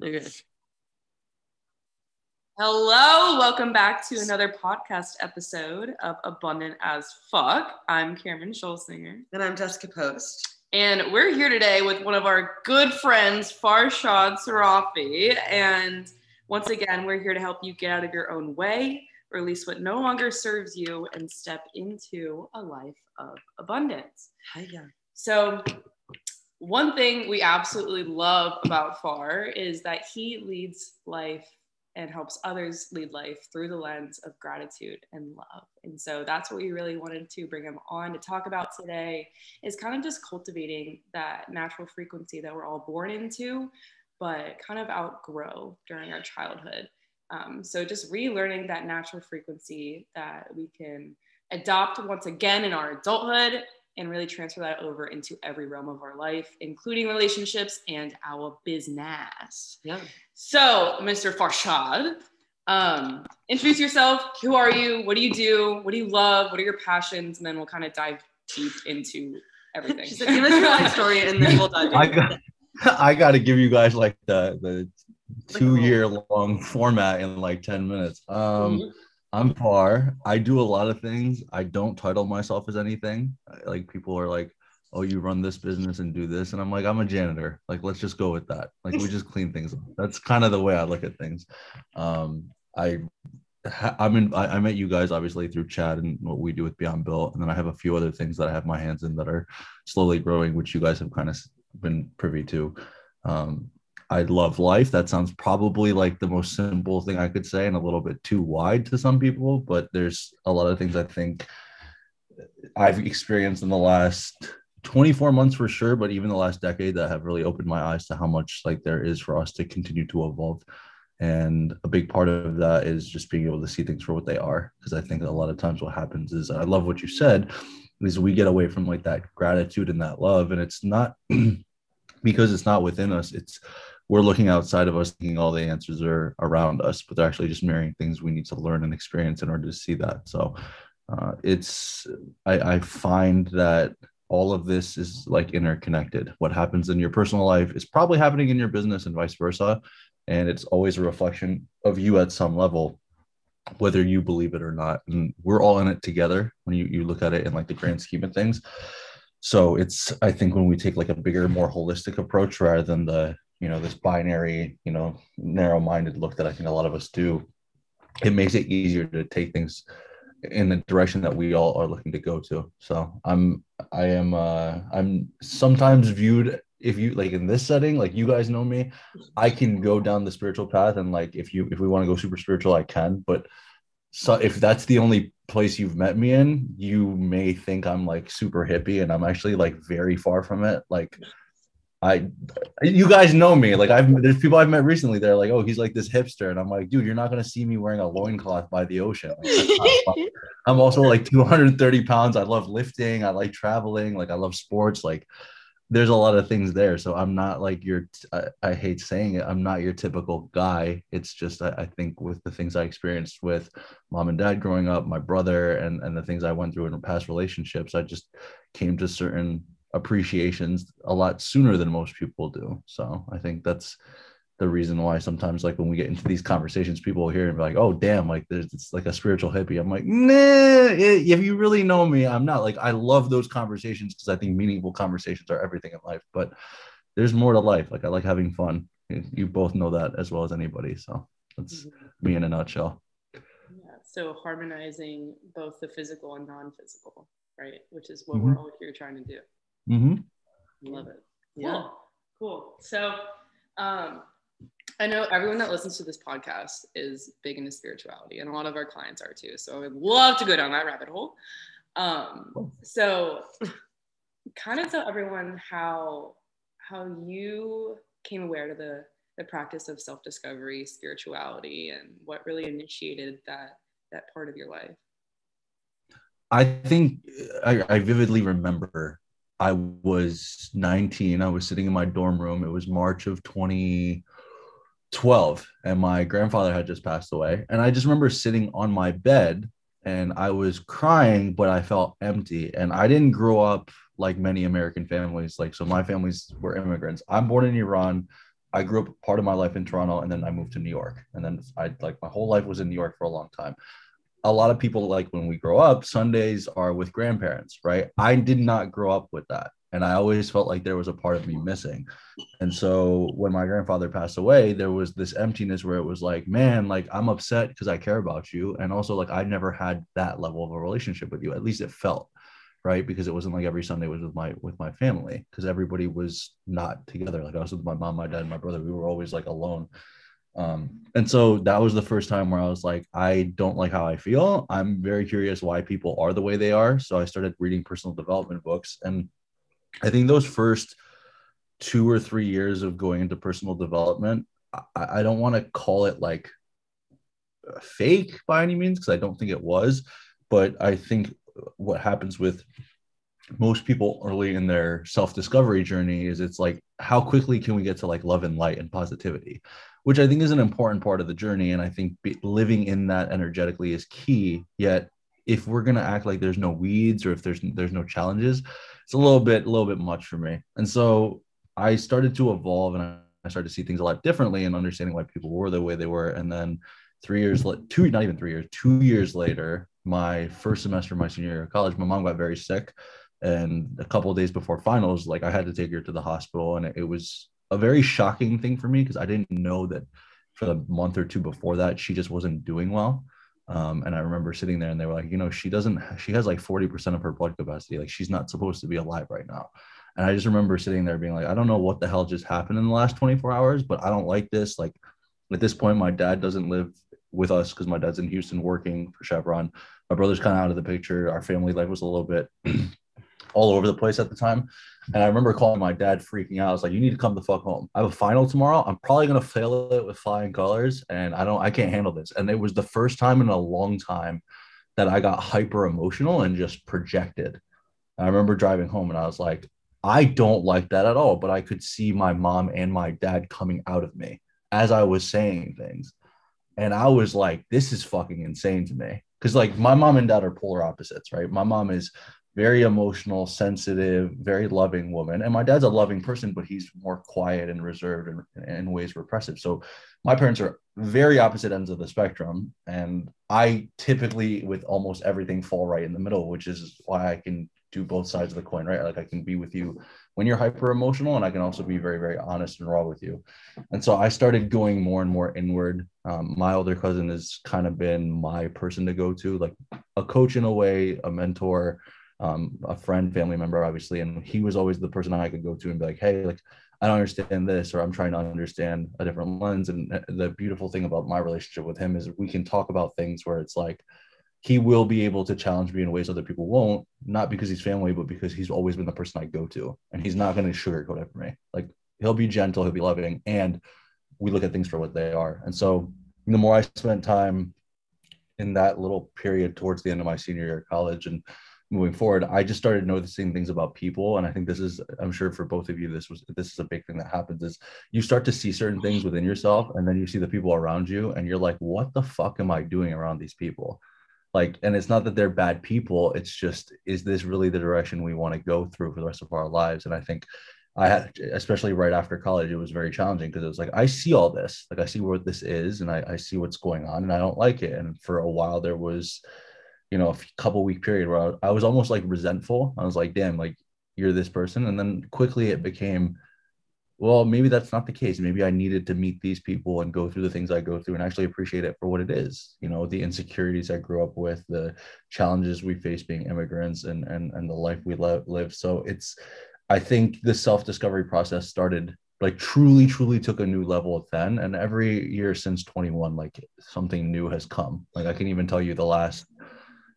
Okay. Hello, welcome back to another podcast episode of Abundant as Fuck. I'm Cameron Scholzinger. And I'm Jessica Post. And we're here today with one of our good friends, Farshad Sarrafi. And once again, we're here to help you get out of your own way, release what no longer serves you, and step into a life of abundance. Hi, Hiya. So, one thing we absolutely love about Far is that he leads life and helps others lead life through the lens of gratitude and love. And so that's what we really wanted to bring him on to talk about today is kind of just cultivating that natural frequency that we're all born into, but kind of outgrow during our childhood. Um, so just relearning that natural frequency that we can adopt once again in our adulthood and really transfer that over into every realm of our life, including relationships and our business. Yeah. So, Mr. Farshad, um, introduce yourself. Who are you? What do you do? What do you love? What are your passions? And then we'll kind of dive deep into everything. She said, give us your life story and then we'll dive I in. got, I got to give you guys like the the two year long format in like ten minutes. Um, Mhm. I'm Far. I do a lot of things. I don't title myself as anything. Like people are like, "Oh, you run this business and do this," and I'm like, "I'm a janitor. Like, let's just go with that. Like, we just clean things up. That's kind of the way I look at things. Um, I, I'm in. I, I met you guys obviously through Chad and what we do with Beyond Built, and then I have a few other things that I have my hands in that are slowly growing, which you guys have kind of been privy to. Um, I love life. That sounds probably like the most simple thing I could say and a little bit too wide to some people, but there's a lot of things I think I've experienced in the last 24 months for sure, but even the last decade that have really opened my eyes to how much like there is for us to continue to evolve. And a big part of that is just being able to see things for what they are. Because I think a lot of times what happens is I love what you said, is we get away from like that gratitude and that love. And it's not because it's not within us, it's we're looking outside of us thinking all the answers are around us, but they're actually just mirroring things we need to learn and experience in order to see that. So uh, it's I, I find that all of this is like interconnected. What happens in your personal life is probably happening in your business and vice versa. And it's always a reflection of you at some level, whether you believe it or not. And we're all in it together when you, you look at it in like the grand scheme of things. So it's I think when we take like a bigger, more holistic approach rather than the, you know, this binary, you know, narrow-minded look that I think a lot of us do, it makes it easier to take things in the direction that we all are looking to go to. So I'm I am uh I'm sometimes viewed if you like in this setting, like you guys know me, I can go down the spiritual path and like if you if we want to go super spiritual, I can. But so if that's the only place you've met me in, you may think I'm like super hippie and I'm actually like very far from it. Like I you guys know me. Like I've there's people I've met recently, they're like, oh, he's like this hipster. And I'm like, dude, you're not gonna see me wearing a loincloth by the ocean. Like, that's not fun. I'm also like 230 pounds. I love lifting. I like traveling. Like I love sports. Like there's a lot of things there. So I'm not like your, I, I hate saying it. I'm not your typical guy. It's just, I, I think with the things I experienced with mom and dad growing up, my brother, and, and the things I went through in past relationships, I just came to certain appreciations a lot sooner than most people do. So I think that's the reason why sometimes like when we get into these conversations, people will hear and be like, oh damn, like there's it's like a spiritual hippie. I'm like, nah, eh, if you really know me, I'm not like I love those conversations because I think meaningful conversations are everything in life, but there's more to life. Like I like having fun. You both know that as well as anybody. So that's me in a nutshell. Yeah, so harmonizing both the physical and non-physical, right? Which is what Mhm. we're all here trying to do. Mm-hmm. Love it. Yeah. Cool. Cool. So um I know everyone that listens to this podcast is big into spirituality, and a lot of our clients are too. So I would love to go down that rabbit hole. Um, so kind of tell everyone how how you came aware to the the practice of self-discovery, spirituality, and what really initiated that that part of your life. I think I, I vividly remember I was 19. I was sitting in my dorm room. It was March of 2012, and my grandfather had just passed away. And I just remember sitting on my bed and I was crying, but I felt empty. And I didn't grow up like many American families. Like, so my families were immigrants. I'm born in Iran. I grew up part of my life in Toronto and then I moved to New York. And then I like my whole life was in New York for a long time. A lot of people like when we grow up, Sundays are with grandparents, right? I did not grow up with that. And I always felt like there was a part of me missing. And so when my grandfather passed away, there was this emptiness where it was like, man, like I'm upset because I care about you. And also, like, I never had that level of a relationship with you. At least it felt right because it wasn't like every sunday was with my with my family because everybody was not together like i was with my mom my dad my brother we were always like alone um, and so that was the first time where i was like i don't like how i feel. I'm very curious why people are the way they are. So i started reading personal development books. And i think those first two or three years of going into personal development i, I don't want to call it like fake by any means because i don't think it was. But i think what happens with most people early in their self-discovery journey is it's like how quickly can we get to like love and light and positivity which i think is an important part of the journey and i think living in that energetically is key yet if we're to act like there's no weeds or if there's there's no challenges it's a little bit a little bit much for me and so i started to evolve and i started to see things a lot differently and understanding why people were the way they were and then three years two not even three years two years later my first semester of my senior year of college, my mom got very sick. And a couple days before finals, like I had to take her to the hospital. And it was a very shocking thing for me because I didn't know that for the month or two before that, she just wasn't doing well. Um, and I remember sitting there and they were like, you know, she doesn't, she has like 40% of her blood capacity. Like she's not supposed to be alive right now. And I just remember sitting there being like, I don't know what the hell just happened in the last 24 hours, but I don't like this. Like at this point, my dad doesn't live with us because my dad's in Houston working for Chevron. My brother's kind of out of the picture. Our family life was a little bit all over the place at the time. And I remember calling my dad freaking out. I was like, you need to come the fuck home. I have a final tomorrow. I'm probably gonna fail it with flying colors. And I don't I can't handle this. And it was the first time in a long time that I got hyper emotional and just projected. I remember driving home and I was like, I don't like that at all. But I could see my mom and my dad coming out of me as I was saying things. And I was like, this is fucking insane to me. Cause like my mom and dad are polar opposites, right? My mom is very emotional, sensitive, very loving woman. And my dad's a loving person, but he's more quiet and reserved and in ways repressive. So my parents are very opposite ends of the spectrum. And I typically, with almost everything, fall right in the middle, which is why I can do both sides of the coin, right? Like I can be with you when you're hyper emotional, and I can also be very, very honest and raw with you. And so I started going more and more inward. Um, my older cousin has kind of been my person to go to, like a coach in a way, a mentor, um, a friend, family member, obviously. And he was always the person I could go to and be like, hey, like, I don't understand this, or I'm trying to understand a different lens. And the beautiful thing about my relationship with him is we can talk about things where it's like, he will be able to challenge me in ways other people won't, not because he's family, but because he's always been the person I go to. And he's not going to sugarcoat it for me. Like he'll be gentle, he'll be loving, and we look at things for what they are. And so the more I spent time in that little period towards the end of my senior year of college and moving forward, I just started noticing things about people. And I think this is, I'm sure for both of you, this was this is a big thing that happens is you start to see certain things within yourself and then you see the people around you and you're like, what the fuck am I doing around these people? like and it's not that they're bad people it's just is this really the direction we want to go through for the rest of our lives and i think i had especially right after college it was very challenging because it was like i see all this like i see what this is and I, I see what's going on and i don't like it and for a while there was you know a couple week period where I, I was almost like resentful i was like damn like you're this person and then quickly it became well, maybe that's not the case. Maybe I needed to meet these people and go through the things I go through and actually appreciate it for what it is. You know, the insecurities I grew up with, the challenges we face being immigrants, and and and the life we live. So it's, I think the self discovery process started like truly, truly took a new level then. And every year since 21, like something new has come. Like I can even tell you the last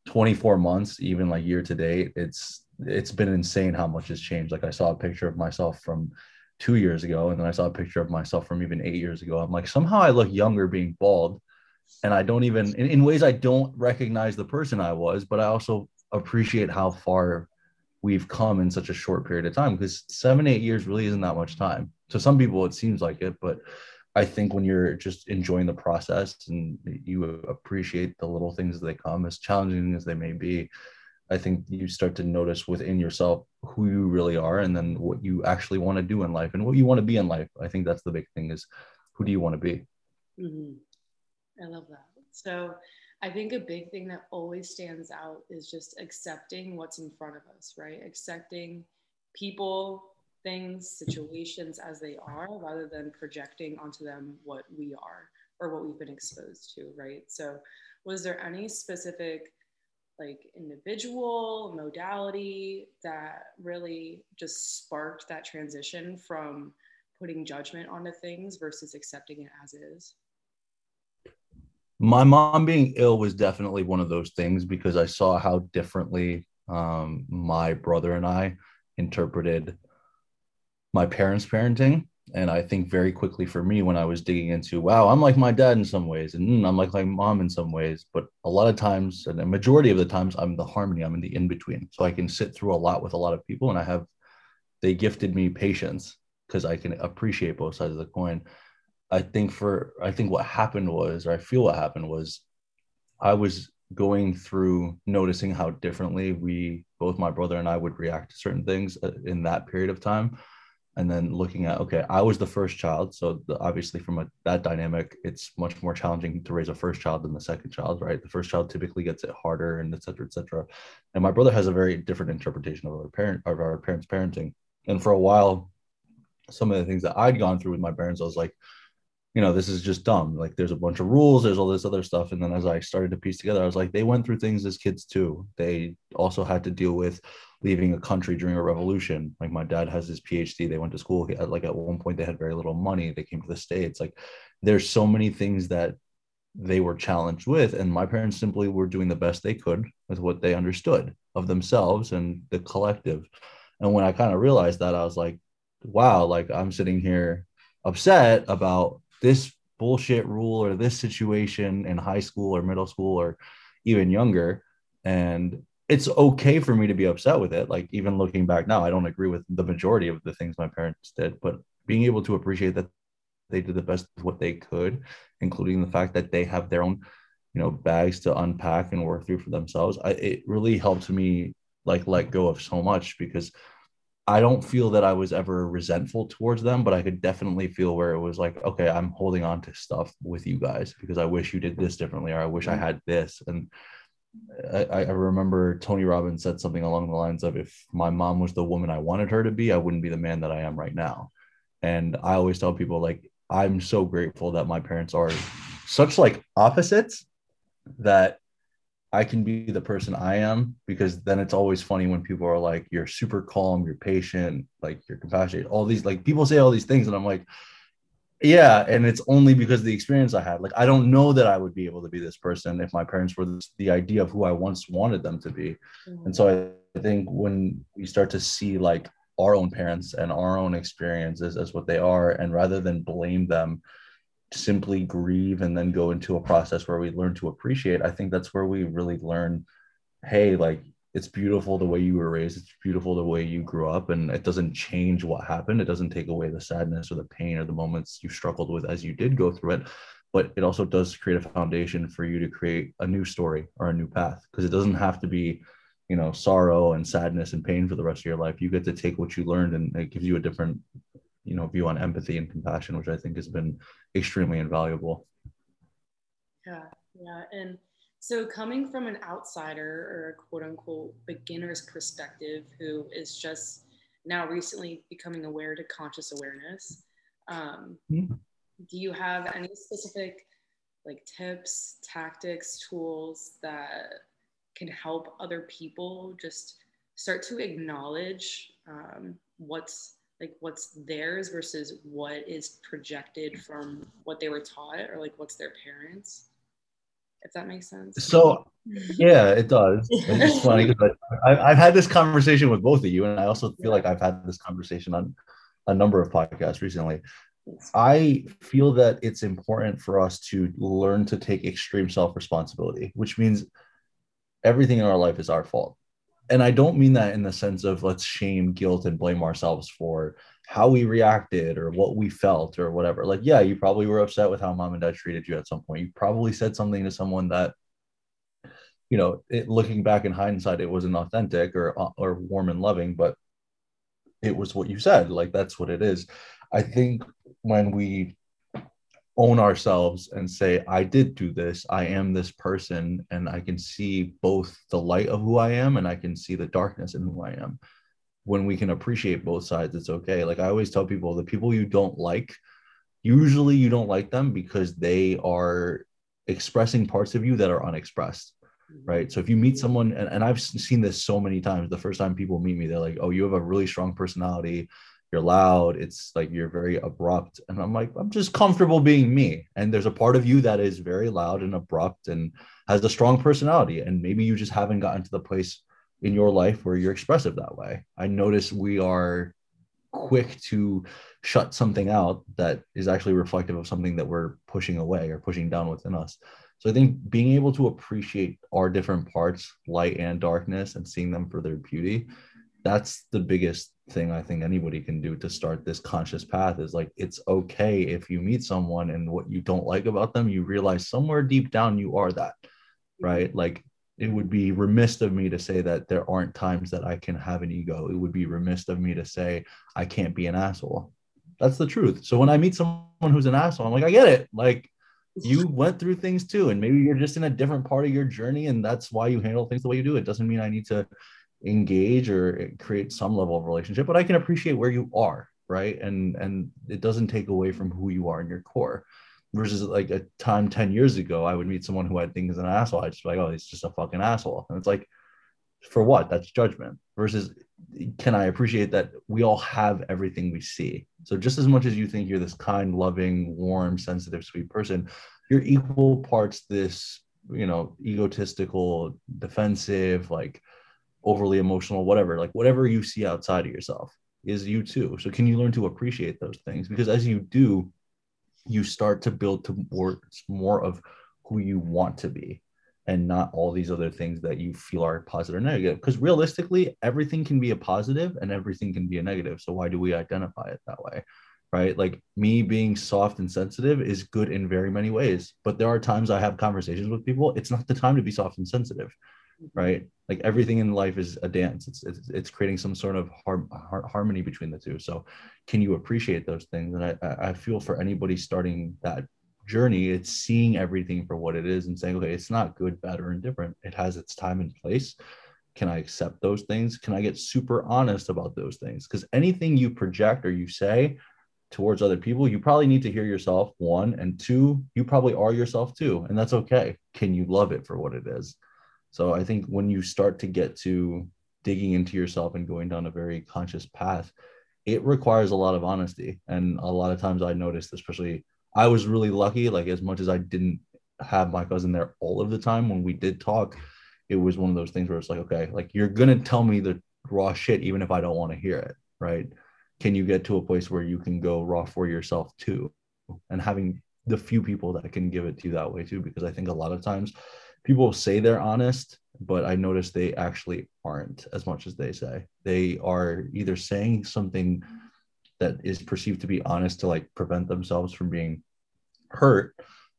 24 months, even like year to date, it's it's been insane how much has changed. Like I saw a picture of myself from two years ago, and then I saw a picture of myself from even eight years ago. I'm like, somehow I look younger being bald, and I don't even in, in ways I don't recognize the person I was, but I also appreciate how far we've come in such a short period of time because seven, eight years really isn't that much time. To some people, it seems like it, but I think when you're just enjoying the process and you appreciate the little things as they come, as challenging as they may be, I think you start to notice within yourself who you really are and then what you actually want to do in life and what you want to be in life. I think that's the big thing is who do you want to be? Mm-hmm. I love that. So I think a big thing that always stands out is just accepting what's in front of us, right? Accepting people, things, situations as they are rather than projecting onto them what we are or what we've been exposed to, right? So, was there any specific like individual modality that really just sparked that transition from putting judgment onto things versus accepting it as is? My mom being ill was definitely one of those things because I saw how differently um, my brother and I interpreted my parents' parenting. And I think very quickly for me, when I was digging into, wow, I'm like my dad in some ways, and mm, I'm like my mom in some ways. But a lot of times, and a majority of the times, I'm the harmony, I'm in the in between. So I can sit through a lot with a lot of people, and I have, they gifted me patience because I can appreciate both sides of the coin. I think for, I think what happened was, or I feel what happened was, I was going through noticing how differently we both my brother and I would react to certain things uh, in that period of time and then looking at okay i was the first child so the, obviously from a, that dynamic it's much more challenging to raise a first child than the second child right the first child typically gets it harder and et cetera et cetera and my brother has a very different interpretation of our parent of our parents parenting and for a while some of the things that i'd gone through with my parents i was like you know, this is just dumb. Like there's a bunch of rules, there's all this other stuff. And then as I started to piece together, I was like, they went through things as kids too. They also had to deal with leaving a country during a revolution. Like my dad has his PhD. They went to school. Like at one point, they had very little money. They came to the States. Like there's so many things that they were challenged with. And my parents simply were doing the best they could with what they understood of themselves and the collective. And when I kind of realized that, I was like, wow, like I'm sitting here upset about this bullshit rule or this situation in high school or middle school or even younger and it's okay for me to be upset with it like even looking back now i don't agree with the majority of the things my parents did but being able to appreciate that they did the best of what they could including the fact that they have their own you know bags to unpack and work through for themselves I, it really helped me like let go of so much because I don't feel that I was ever resentful towards them, but I could definitely feel where it was like, okay, I'm holding on to stuff with you guys because I wish you did this differently, or I wish I mm-hmm. had this. And I, I remember Tony Robbins said something along the lines of, if my mom was the woman I wanted her to be, I wouldn't be the man that I am right now. And I always tell people, like, I'm so grateful that my parents are such like opposites that I can be the person I am because then it's always funny when people are like, you're super calm, you're patient, like you're compassionate, all these like people say all these things. And I'm like, yeah. And it's only because the experience I had. Like, I don't know that I would be able to be this person if my parents were this, the idea of who I once wanted them to be. Mm-hmm. And so I, I think when we start to see like our own parents and our own experiences as what they are, and rather than blame them, simply grieve and then go into a process where we learn to appreciate i think that's where we really learn hey like it's beautiful the way you were raised it's beautiful the way you grew up and it doesn't change what happened. It doesn't take away the sadness or the pain or the moments you struggled with as you did go through it but it also does create a foundation for you to create a new story or a new path because it doesn't have to be you know sorrow and sadness and pain for the rest of your life. You get to take what you learned and it gives you a different you know view on empathy and compassion which i think has been extremely invaluable. Yeah yeah and so coming from an outsider or a quote unquote beginner's perspective who is just now recently becoming aware to conscious awareness um, mm-hmm. do you have any specific like tips tactics tools that can help other people just start to acknowledge um, what's like what's theirs versus what is projected from what they were taught or like what's their parents if that makes sense. So yeah it does. It's funny because i've had this conversation with both of you and i also feel like i've had this conversation on a number of podcasts recently. I feel that it's important for us to learn to take extreme self-responsibility which means everything in our life is our fault. And I don't mean that in the sense of let's shame, guilt, and blame ourselves for how we reacted or what we felt or whatever. Like, yeah, you probably were upset with how mom and dad treated you at some point. You probably said something to someone that you know, it, looking back in hindsight, it wasn't authentic or uh, or warm and loving, but it was what you said. Like that's what it is. I think when we own ourselves and say, I did do this, I am this person, and I can see both the light of who I am and I can see the darkness in who I am. When we can appreciate both sides, it's okay. Like I always tell people, the people you don't like, usually you don't like them because they are expressing parts of you that are unexpressed right? So if you meet someone and, and i've seen this so many times. The first time people meet me they're like oh you have a really strong personality. You're loud. It's like you're very abrupt. And i'm like i'm just comfortable being me. And there's a part of you that is very loud and abrupt and has a strong personality. And maybe you just haven't gotten to the place in your life where you're expressive that way i notice we are quick to shut something out that is actually reflective of something that we're pushing away or pushing down within us so i think being able to appreciate our different parts light and darkness and seeing them for their beauty that's the biggest thing I think anybody can do to start this conscious path is like it's okay if you meet someone and what you don't like about them, you realize somewhere deep down you are that, right? Like it would be remiss of me to say that there aren't times that I can have an ego. It would be remiss of me to say I can't be an asshole. That's the truth. So when I meet someone who's an asshole, I'm like, I get it. Like you went through things too, and maybe you're just in a different part of your journey, and that's why you handle things the way you do. It doesn't mean I need to engage or create some level of relationship but i can appreciate where you are right and and it doesn't take away from who you are in your core versus like a time 10 years ago i would meet someone who i think is an asshole I'd just be like oh he's just a fucking asshole and it's like for what that's judgment versus can i appreciate that we all have everything we see so just as much as you think you're this kind loving warm sensitive sweet person you're equal parts this you know egotistical defensive like overly emotional, whatever, like whatever you see outside of yourself is you too. So can you learn to appreciate those things? Because as you do, you start to build towards more of who you want to be and not all these other things that you feel are positive or negative. Because realistically, everything can be a positive and everything can be a negative. So why do we identify it that way? Right. Like me being soft and sensitive is good in very many ways. But there are times I have conversations with people. It's not the time to be soft and sensitive right? Like everything in life is a dance. It's it's, it's creating some sort of har- har- harmony between the two. So can you appreciate those things? And I, I feel for anybody starting that journey it's seeing everything for what it is and saying okay it's not good bad or indifferent. It has its time and place. Can i accept those things? Can i get super honest about those things? Because anything you project or you say towards other people you probably need to hear yourself one and two you probably are yourself too and that's okay. Can you love it for what it is so I think when you start to get to digging into yourself and going down a very conscious path, it requires a lot of honesty. And a lot of times I noticed, especially I was really lucky, like as much as I didn't have my cousin there all of the time when we did talk, it was one of those things where it's like, okay, like you're gonna tell me the raw shit even if I don't want to hear it, right? Can you get to a place where you can go raw for yourself too? And having the few people that can give it to you that way too, because I think a lot of times people say they're honest, but I notice they actually aren't as much as they say. They are either saying something that is perceived to be honest to like prevent themselves from being hurt,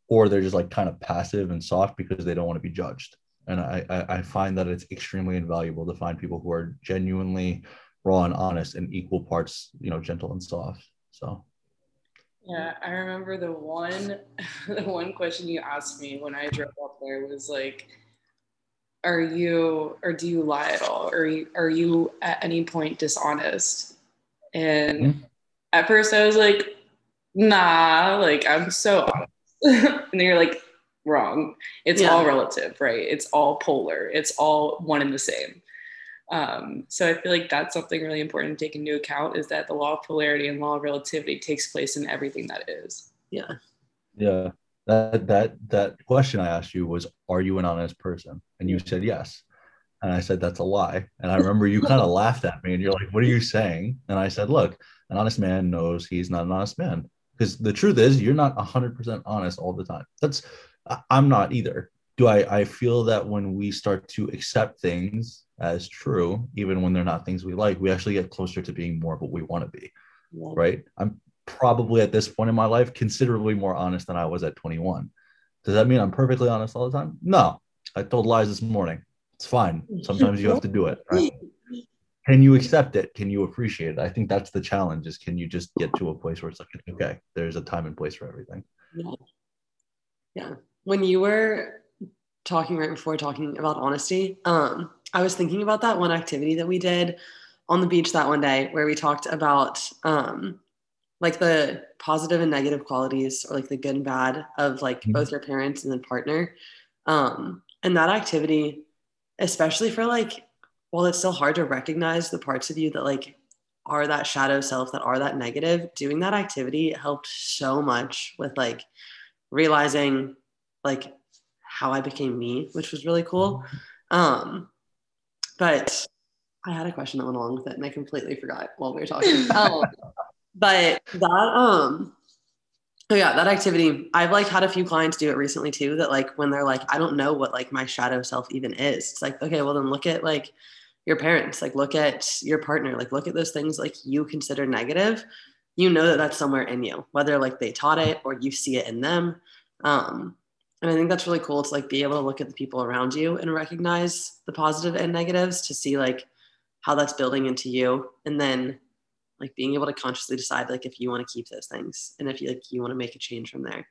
or they're just like kind of passive and soft because they don't want to be judged. And I, I find that it's extremely invaluable to find people who are genuinely raw and honest and equal parts, you know, gentle and soft. So yeah, I remember the one the one question you asked me when I drove up there was like, are you or do you lie at all? Or are you, are you at any point dishonest? And mm-hmm. at first I was like, nah, like I'm so honest. and then you're like, wrong. It's yeah. all relative, right? It's all polar. It's all one and the same. Um, so I feel like that's something really important to take into account is that the law of polarity and law of relativity takes place in everything that is. Yeah. Yeah. That that that question I asked you was, are you an honest person? And you said yes. And I said, that's a lie. And I remember you kind of laughed at me and you're like, what are you saying? And I said, look, an honest man knows he's not an honest man. Because the truth is, you're not 100% honest all the time. That's, I'm not either. Do I, I feel that when we start to accept things as true, even when they're not things we like, we actually get closer to being more of what we want to be. Yeah. Right. I'm probably at this point in my life considerably more honest than I was at 21. Does that mean I'm perfectly honest all the time? No, I told lies this morning. It's fine. Sometimes you have to do it. Right? Can you accept it? Can you appreciate it? I think that's the challenge is can you just get to a place where it's like, okay, there's a time and place for everything. Yeah. Yeah. When you were talking right before talking about honesty, um, I was thinking about that one activity that we did on the beach that one day where we talked about um, like the positive and negative qualities or like the good and bad of like mm-hmm. both your parents and then partner. Um, and that activity, especially for like, while it's still hard to recognize the parts of you that like are that shadow self that are that negative, doing that activity helped so much with like realizing like how I became me, which was really cool. Mm-hmm. Um, but I had a question that went along with it and I completely forgot while we were talking. um, but that um so yeah, that activity, I've like had a few clients do it recently too. That like when they're like, I don't know what like my shadow self even is. It's like, okay, well then look at like your parents, like look at your partner, like look at those things like you consider negative. You know that that's somewhere in you, whether like they taught it or you see it in them. Um, and I think that's really cool to like be able to look at the people around you and recognize the positive and negatives to see like how that's building into you, and then like being able to consciously decide like if you want to keep those things and if you like you want to make a change from there.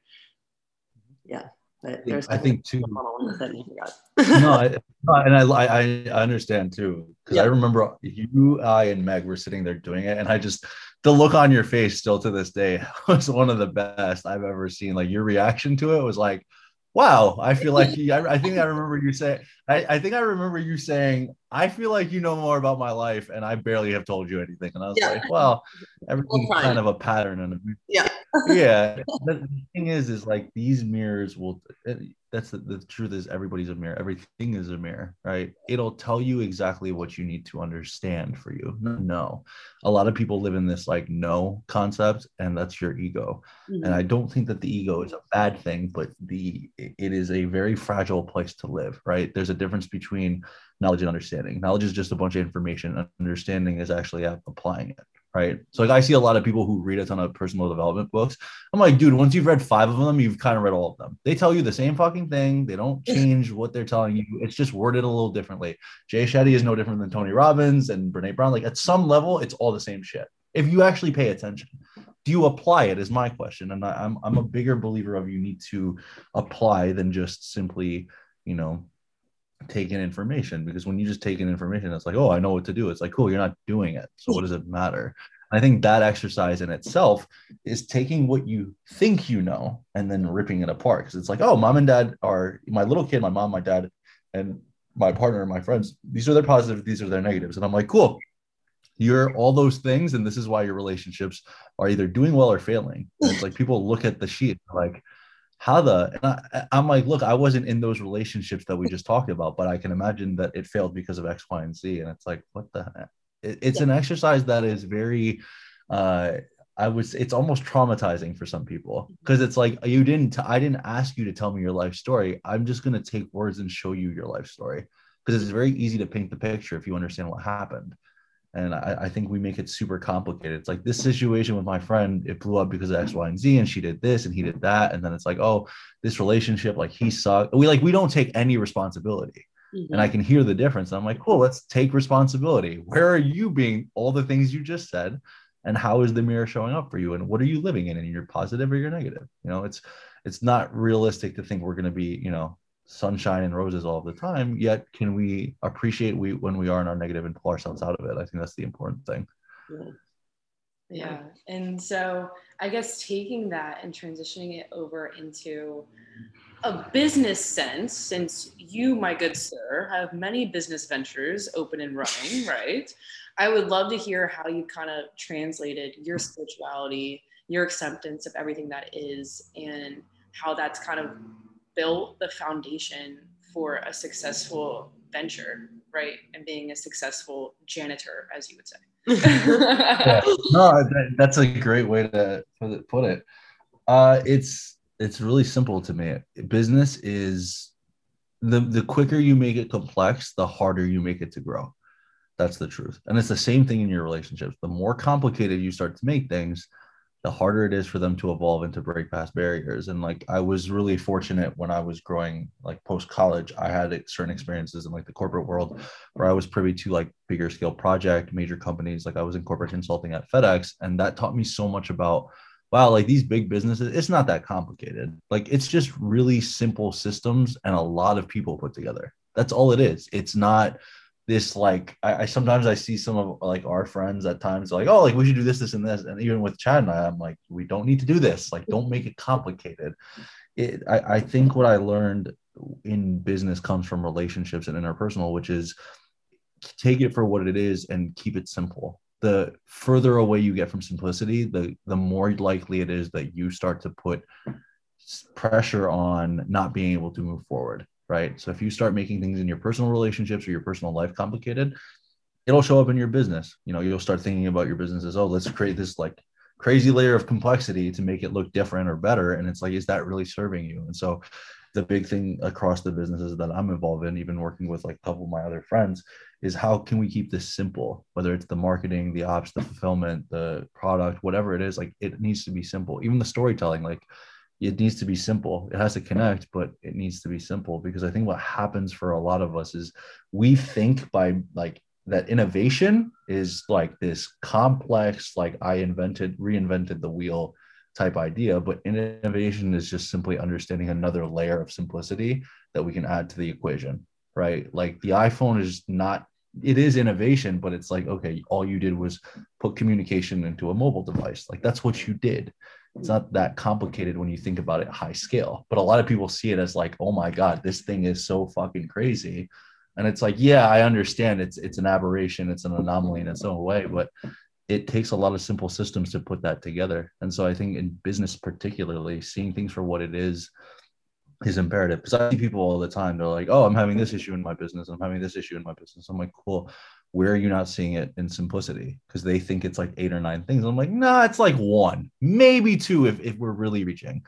Yeah. But there's i think too no, I, and I, I i understand too because yeah. i remember you i and meg were sitting there doing it and i just the look on your face still to this day was one of the best i've ever seen. Like your reaction to it was like wow i feel like I, I think i remember you saying I, I think i remember you saying i feel like you know more about my life and i barely have told you anything. And i was yeah. like well everything's kind of a pattern and yeah. Yeah the thing is is like these mirrors will that's the, the truth is everybody's a mirror. Everything is a mirror right? It'll tell you exactly what you need to understand for you. No. A lot of people live in this like no concept and that's your ego. Mm-hmm. and i don't think that the ego is a bad thing but the it is a very fragile place to live right? There's a difference between knowledge and understanding. Knowledge is just a bunch of information. Understanding is actually applying it right? So like I see a lot of people who read a ton of personal development books. I'm like, dude, once you've read five of them, you've kind of read all of them. They tell you the same fucking thing. They don't change what they're telling you. It's just worded a little differently. Jay Shetty is no different than Tony Robbins and Brene Brown. Like at some level, it's all the same shit. If you actually pay attention, do you apply it? Is my question. And I, I'm I'm a bigger believer of you need to apply than just simply, you know, take in information because when you just take in information, it's like, oh, I know what to do. It's like, cool, you're not doing it. So what does it matter? I think that exercise in itself is taking what you think you know and then ripping it apart. Because it's like, oh, mom and dad are my little kid, my mom, my dad, and my partner, my friends. These are their positives, these are their negatives. And I'm like, cool. You're all those things, and this is why your relationships are either doing well or failing. And it's like people look at the sheet like, how the I, i'm like look i wasn't in those relationships that we just talked about but i can imagine that it failed because of x y and z and it's like what the heck? It, it's yeah. an exercise that is very uh i was it's almost traumatizing for some people because it's like you didn't i didn't ask you to tell me your life story i'm just going to take words and show you your life story because it's very easy to paint the picture if you understand what happened and I, I, think we make it super complicated. It's like this situation with my friend, it blew up because of X, Y, and Z, and she did this and he did that. And then it's like, oh, this relationship, like he sucked. We like we don't take any responsibility. Mm-hmm. And I can hear the difference. And I'm like, cool, let's take responsibility. Where are you being all the things you just said? And how is the mirror showing up for you? And what are you living in? And you're positive or you're negative? You know, it's it's not realistic to think we're gonna be, you know, sunshine and roses all the time yet can we appreciate we when we are in our negative and pull ourselves out of it? I think that's the important thing. Yeah. yeah. And so i guess taking that and transitioning it over into a business sense since you my good sir have many business ventures open and running right? I would love to hear how you kind of translated your spirituality your acceptance of everything that is and how that's kind of built the foundation for a successful venture, right? And being a successful janitor, as you would say. yeah. No, that, that's a great way to put it. Uh, it's it's really simple to me. Business is the the quicker you make it complex, the harder you make it to grow. That's the truth, and it's the same thing in your relationships. The more complicated you start to make things, the harder it is for them to evolve and to break past barriers. And like I was really fortunate when I was growing, like post college, I had certain experiences in like the corporate world where I was privy to like bigger scale project, major companies. Like I was in corporate consulting at FedEx, and that taught me so much about wow, like these big businesses, it's not that complicated. Like it's just really simple systems and a lot of people put together. That's all it is. It's not this like I, I, sometimes I see some of like our friends at times like oh like we should do this this and this and even with Chad and I I'm like we don't need to do this like don't make it complicated. It I, I think what I learned in business comes from relationships and interpersonal which is take it for what it is and keep it simple. The further away you get from simplicity, the the more likely it is that you start to put pressure on not being able to move forward right? So if you start making things in your personal relationships or your personal life complicated, it'll show up in your business. You know, you'll start thinking about your business as, oh, let's create this like crazy layer of complexity to make it look different or better. And it's like, is that really serving you? And so the big thing across the businesses that I'm involved in, even working with like a couple of my other friends, is how can we keep this simple? Whether it's the marketing, the ops, the fulfillment, the product, whatever it is, like it needs to be simple. Even the storytelling, like it needs to be simple. It has to connect, but it needs to be simple because I think what happens for a lot of us is we think by like that innovation is like this complex, like I invented, reinvented the wheel type idea, but innovation is just simply understanding another layer of simplicity that we can add to the equation, right? Like the iPhone is not, it is innovation, but it's like, okay, all you did was put communication into a mobile device. Like that's what you did it's not that complicated when you think about it high scale but a lot of people see it as like oh my god this thing is so fucking crazy. And it's like yeah i understand it's it's an aberration it's an anomaly in its own way but it takes a lot of simple systems to put that together. And so i think in business particularly seeing things for what it is is imperative. Because i see people all the time they're like oh i'm having this issue in my business i'm having this issue in my business. I'm like cool where are you not seeing it in simplicity? Because they think it's like eight or nine things. I'm like, nah, it's like one, maybe two if, if we're really reaching.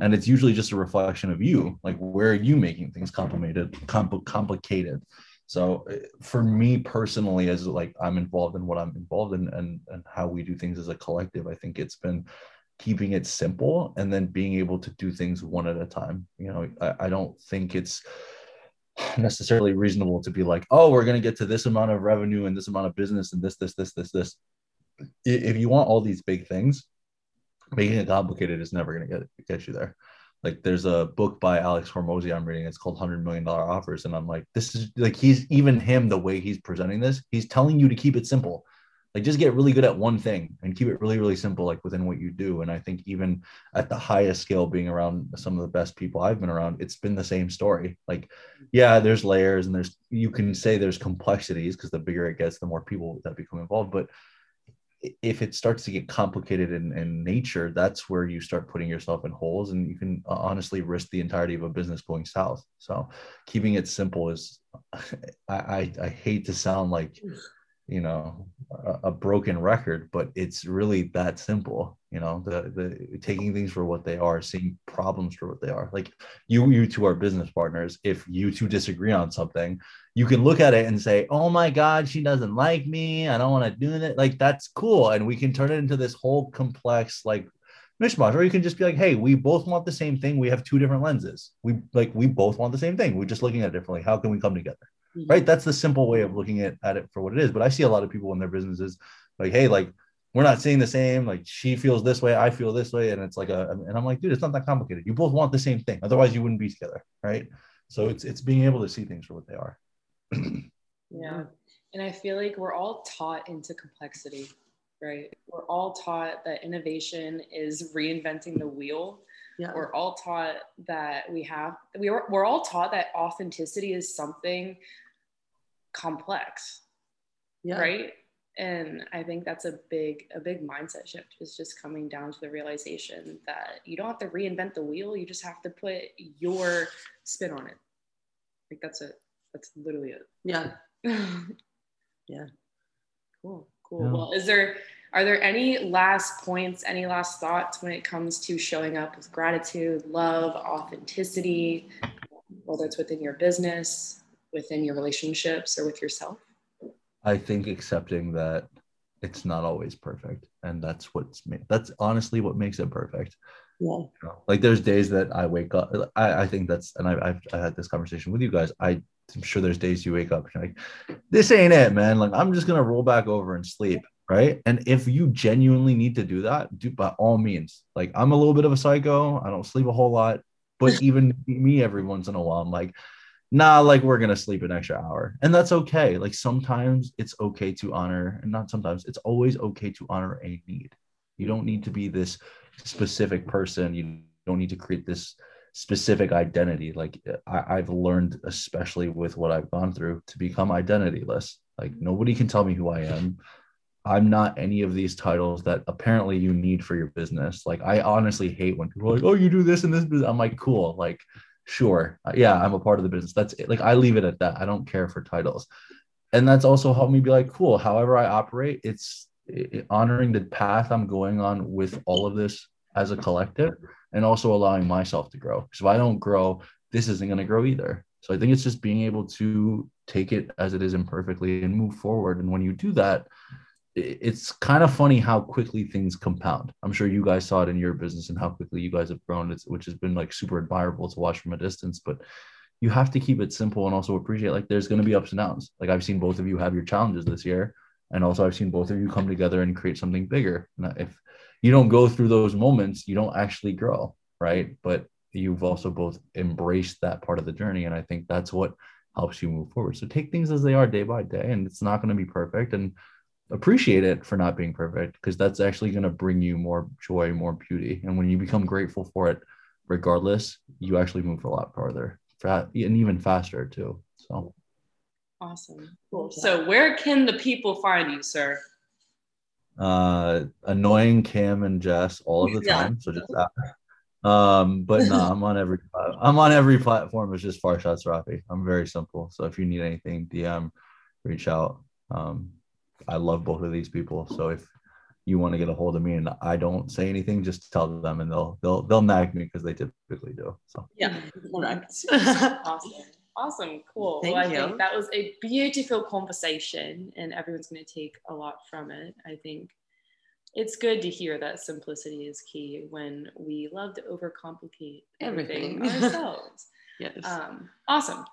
And it's usually just a reflection of you. Like, where are you making things complicated, compl- complicated? So uh, for me personally, as like I'm involved in what I'm involved in and, and how we do things as a collective, I think it's been keeping it simple and then being able to do things one at a time. You know, I, I don't think it's necessarily reasonable to be like, oh, we're going to get to this amount of revenue and this amount of business and this, this, this, this, this. If you want all these big things, making it complicated is never going to get you there. Like there's a book by Alex Hormozi I'm reading. It's called Hundred Million Dollar Offers, and I'm like, this is like he's even him the way he's presenting this. He's telling you to keep it simple like just get really good at one thing and keep it really really simple like within what you do. And i think even at the highest scale being around some of the best people i've been around it's been the same story. Like yeah there's layers and there's you can say there's complexities because the bigger it gets the more people that become involved. But if it starts to get complicated in, in nature that's where you start putting yourself in holes and you can uh, honestly risk the entirety of a business going south. So keeping it simple is i i, I hate to sound like you know a, a, broken record but it's really that simple you know the the taking things for what they are seeing problems for what they are. Like you you two are business partners. If you two disagree on something you can look at it and say oh my god she doesn't like me. I don't want to do it like that's cool. And we can turn it into this whole complex like mishmash. Or you can just be like hey we both want the same thing. We have two different lenses. We like we both want the same thing. We're just looking at it differently. How can we come together mm-hmm. right? That's the simple way of looking at, at it for what it is. But I see a lot of people in their businesses like, hey, like we're not seeing the same. Like she feels this way, I feel this way, and it's like a. And I'm like, dude, it's not that complicated. You both want the same thing. Otherwise, you wouldn't be together, right? So it's it's being able to see things for what they are. yeah, and I feel like we're all taught into complexity, right? We're all taught that innovation is reinventing the wheel. Yeah. We're all taught that we have we were, we're all taught that authenticity is something complex yeah. right? And i think that's a big a big mindset shift is just coming down to the realization that you don't have to reinvent the wheel you just have to put your spin on it. Like that's it. That's literally it. Yeah. Yeah. Cool cool. Yeah. well is there are there any last points any last thoughts when it comes to showing up with gratitude love authenticity whether it's within your business within your relationships or with yourself? I think accepting that it's not always perfect and that's what's made that's honestly what makes it perfect Yeah. You know, like there's days that i wake up i, I think that's and I, I've I had this conversation with you guys i i'm sure there's days you wake up and you're like this ain't it man like i'm just gonna roll back over and sleep right? And if you genuinely need to do that do by all means. Like i'm a little bit of a psycho. I don't sleep a whole lot but even me every once in a while i'm like nah like we're gonna sleep an extra hour. And that's okay. Like sometimes it's okay to honor and not sometimes it's always okay to honor a need. You don't need to be this specific person. You don't need to create this specific identity. Like I, i've learned especially with what i've gone through to become identityless. Like nobody can tell me who i am i'm not any of these titles that apparently you need for your business. Like i honestly hate when people are like oh you do this and this business. i'm like cool like sure. Uh, yeah i'm a part of the business. That's it. Like i leave it at that. I don't care for titles. And that's also helped me be like cool however i operate it's i- honoring the path i'm going on with all of this as a collective and also allowing myself to grow. Because if i don't grow this isn't going to grow either. So i think it's just being able to take it as it is imperfectly and move forward. And when you do that it's kind of funny how quickly things compound. I'm sure you guys saw it in your business and how quickly you guys have grown, it's, which has been like super admirable to watch from a distance. But you have to keep it simple and also appreciate like there's going to be ups and downs. Like I've seen both of you have your challenges this year, and also I've seen both of you come together and create something bigger. And if you don't go through those moments, you don't actually grow, right? But you've also both embraced that part of the journey, and I think that's what helps you move forward. So take things as they are day by day, and it's not going to be perfect. And appreciate it for not being perfect because that's actually going to bring you more joy more beauty and when you become grateful for it regardless you actually move a lot farther and even faster too so Awesome. Cool. So, where can the people find you, sir? uh annoying cam and jess all of the Yeah. time so just that um but no i'm on every i'm on every platform it's just Farshad Sarrafi i'm very simple so if you need anything dm reach out um i love both of these people so if you want to get a hold of me and i don't say anything just tell them and they'll they'll they'll nag me because they typically do so Yeah. Correct. Awesome. Awesome. Cool. Thank well, I you. think that was a beautiful conversation, and everyone's going to take a lot from it. I think it's good to hear that simplicity is key when we love to overcomplicate everything, Everything. ourselves. yes. Um, awesome.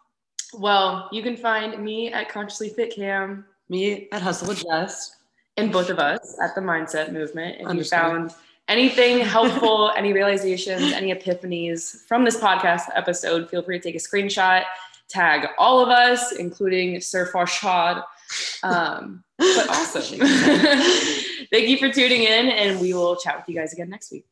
Well, you can find me at Consciously Fit Cam Me at Hustle with Jess. and both of us at the Mindset Movement. If you found anything helpful, any realizations, any epiphanies from this podcast episode, feel free to take a screenshot, tag all of us, including Sir Farshad. Um, but awesome. Thank you for tuning in, and we will chat with you guys again next week.